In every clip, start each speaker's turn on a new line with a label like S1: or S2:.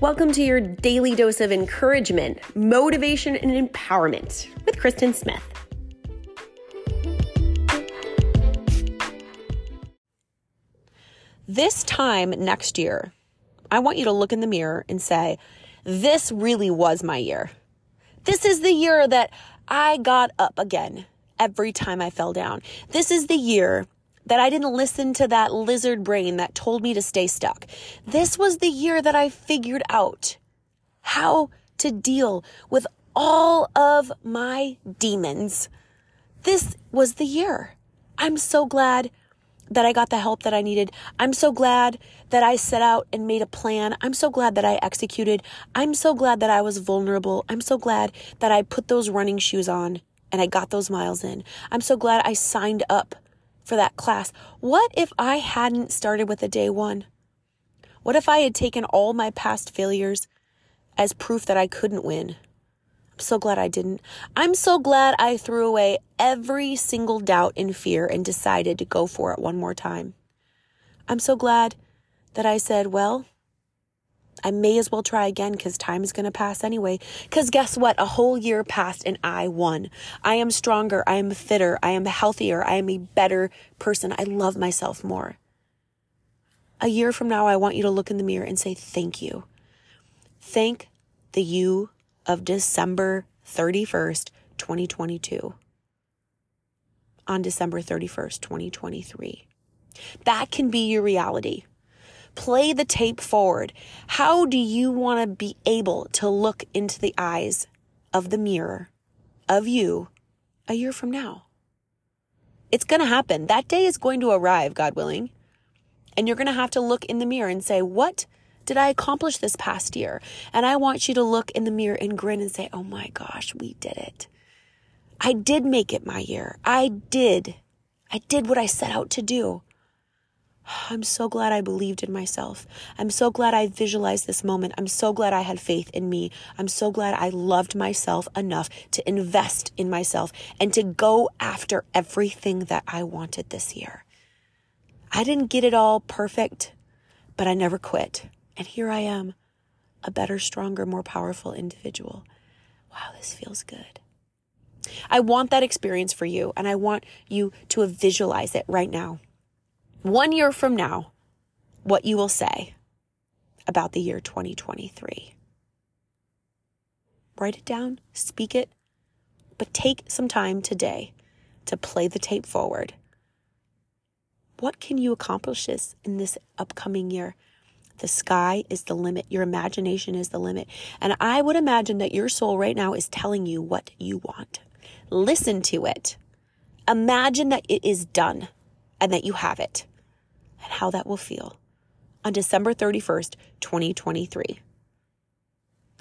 S1: Welcome to your daily dose of encouragement, motivation, and empowerment with Kristen Smith. This time next year, I want you to look in the mirror and say, This really was my year. This is the year that I got up again every time I fell down. This is the year that I didn't listen to that lizard brain that told me to stay stuck. This was the year that I figured out how to deal with all of my demons. This was the year. I'm so glad that I got the help that I needed. I'm so glad that I set out and made a plan. I'm so glad that I executed. I'm so glad that I was vulnerable. I'm so glad that I put those running shoes on and I got those miles in. I'm so glad I signed up for that class. What if I hadn't started with a day one? What if I had taken all my past failures as proof that I couldn't win? I'm so glad I didn't. I'm so glad I threw away every single doubt and fear and decided to go for it one more time. I'm so glad that I said, well, I may as well try again because time is going to pass anyway. Because guess what? A whole year passed and I won. I am stronger. I am fitter. I am healthier. I am a better person. I love myself more. A year from now, I want you to look in the mirror and say, thank you. Thank the you of December 31st, 2022 on December 31st, 2023. That can be your reality. Play the tape forward. How do you want to be able to look into the eyes of the mirror of you a year from now? It's going to happen. That day is going to arrive, God willing. And you're going to have to look in the mirror and say, What did I accomplish this past year? And I want you to look in the mirror and grin and say, Oh my gosh, we did it. I did make it my year. I did. I did what I set out to do. I'm so glad I believed in myself. I'm so glad I visualized this moment. I'm so glad I had faith in me. I'm so glad I loved myself enough to invest in myself and to go after everything that I wanted this year. I didn't get it all perfect, but I never quit. And here I am, a better, stronger, more powerful individual. Wow, this feels good. I want that experience for you, and I want you to visualize it right now. One year from now, what you will say about the year 2023. Write it down, speak it, but take some time today to play the tape forward. What can you accomplish this in this upcoming year? The sky is the limit. Your imagination is the limit. And I would imagine that your soul right now is telling you what you want. Listen to it. Imagine that it is done and that you have it and how that will feel on December 31st, 2023.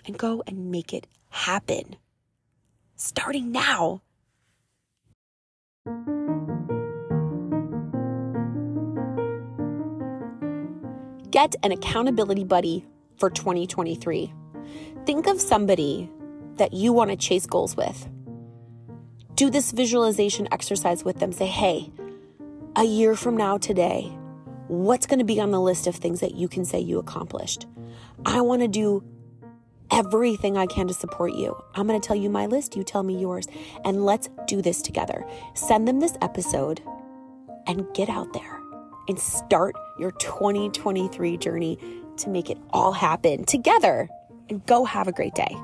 S1: And go and make it happen. Starting now. Get an accountability buddy for 2023. Think of somebody that you want to chase goals with. Do this visualization exercise with them. Say, hey, a year from now today, what's going to be on the list of things that you can say you accomplished? I want to do everything I can to support you. I'm going to tell you my list, you tell me yours, and let's do this together. Send them this episode and get out there and start your 2023 journey to make it all happen together and go have a great day.